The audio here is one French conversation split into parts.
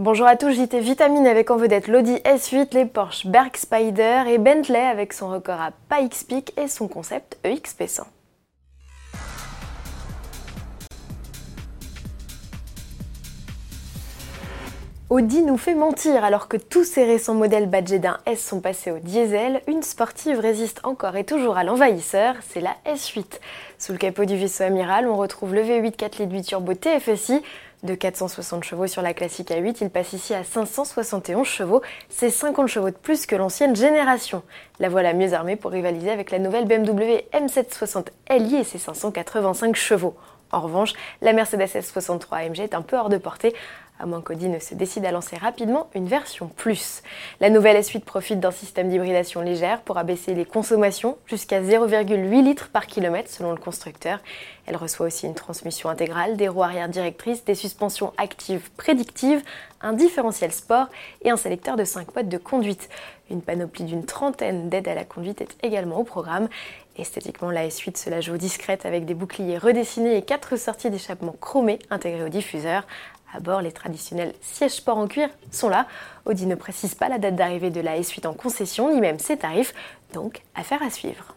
Bonjour à tous, JT Vitamine avec en vedette l'Audi S8, les Porsche Berg Spider et Bentley avec son record à Pikes Peak et son concept EXP100. Audi nous fait mentir alors que tous ces récents modèles badgés d'un S sont passés au diesel, une sportive résiste encore et toujours à l'envahisseur, c'est la S8. Sous le capot du vaisseau amiral, on retrouve le V8 4 litres 8 turbo TFSI, de 460 chevaux sur la classique A8, il passe ici à 571 chevaux. C'est 50 chevaux de plus que l'ancienne génération. La voilà mieux armée pour rivaliser avec la nouvelle BMW M760 Li et ses 585 chevaux. En revanche, la Mercedes S63 AMG est un peu hors de portée, à moins qu'Audi ne se décide à lancer rapidement une version plus. La nouvelle S8 profite d'un système d'hybridation légère pour abaisser les consommations jusqu'à 0,8 litres par kilomètre selon le constructeur. Elle reçoit aussi une transmission intégrale, des roues arrière directrices, des suspensions actives prédictives, un différentiel sport et un sélecteur de 5 modes de conduite. Une panoplie d'une trentaine d'aides à la conduite est également au programme. Esthétiquement, la S8 se la joue discrète avec des boucliers redessinés et quatre sorties d'échappement chromées intégrées au diffuseur. À bord, les traditionnels sièges sport en cuir sont là. Audi ne précise pas la date d'arrivée de la S8 en concession, ni même ses tarifs, donc affaire à suivre.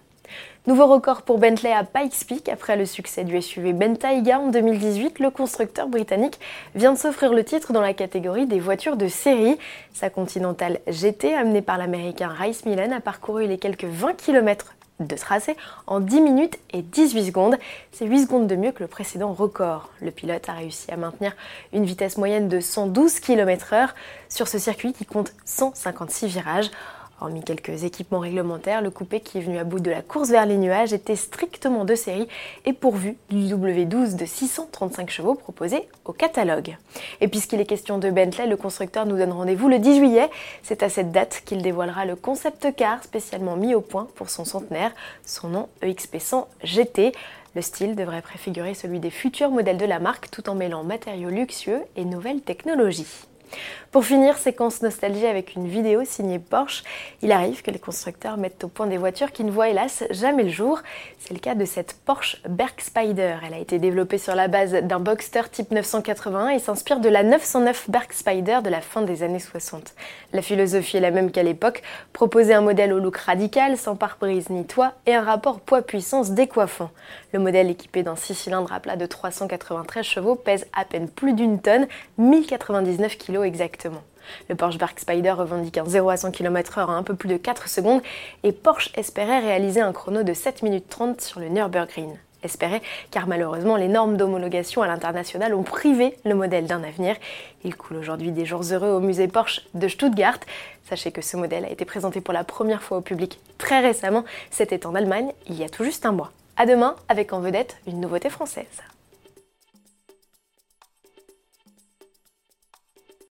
Nouveau record pour Bentley à Pikes Peak après le succès du SUV Bentayga en 2018. Le constructeur britannique vient de s'offrir le titre dans la catégorie des voitures de série. Sa Continental GT, amenée par l'américain Rice Millen, a parcouru les quelques 20 km de tracé en 10 minutes et 18 secondes. C'est 8 secondes de mieux que le précédent record. Le pilote a réussi à maintenir une vitesse moyenne de 112 km/h sur ce circuit qui compte 156 virages. Hormis quelques équipements réglementaires, le coupé qui est venu à bout de la course vers les nuages était strictement de série et pourvu du W12 de 635 chevaux proposé au catalogue. Et puisqu'il est question de Bentley, le constructeur nous donne rendez-vous le 10 juillet. C'est à cette date qu'il dévoilera le concept car spécialement mis au point pour son centenaire, son nom EXP100 GT. Le style devrait préfigurer celui des futurs modèles de la marque tout en mêlant matériaux luxueux et nouvelles technologies. Pour finir, séquence nostalgie avec une vidéo signée Porsche. Il arrive que les constructeurs mettent au point des voitures qui ne voient hélas jamais le jour. C'est le cas de cette Porsche Berg Spider. Elle a été développée sur la base d'un Boxster type 981 et s'inspire de la 909 Berg Spider de la fin des années 60. La philosophie est la même qu'à l'époque, proposer un modèle au look radical, sans pare-brise ni toit et un rapport poids-puissance décoiffant. Le modèle équipé d'un 6 cylindres à plat de 393 chevaux pèse à peine plus d'une tonne, 1099 kg exactement. Le Porsche Berg Spider revendique un 0 à 100 km/h en un peu plus de 4 secondes et Porsche espérait réaliser un chrono de 7 minutes 30 sur le Nürburgring. Espérait, car malheureusement les normes d'homologation à l'international ont privé le modèle d'un avenir. Il coule aujourd'hui des jours heureux au musée Porsche de Stuttgart. Sachez que ce modèle a été présenté pour la première fois au public très récemment, c'était en Allemagne il y a tout juste un mois. A demain avec en vedette une nouveauté française.